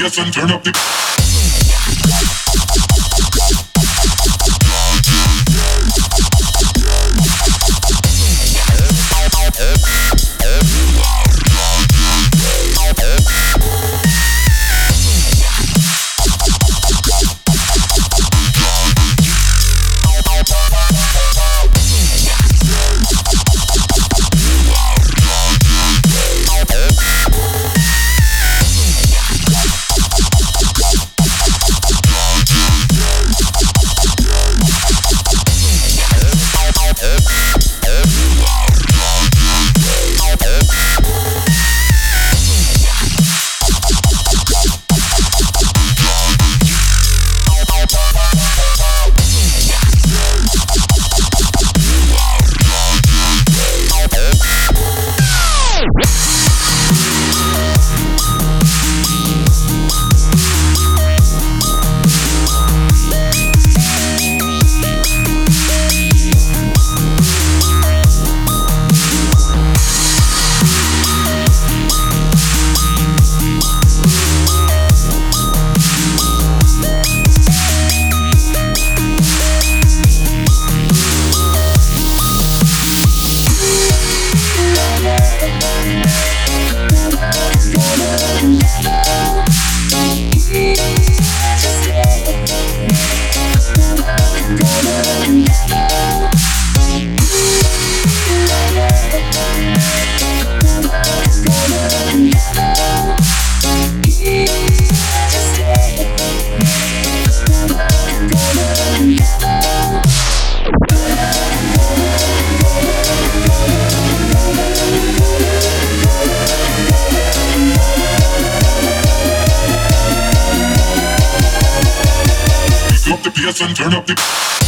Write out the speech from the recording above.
bass and turn up the. Bass and turn up the.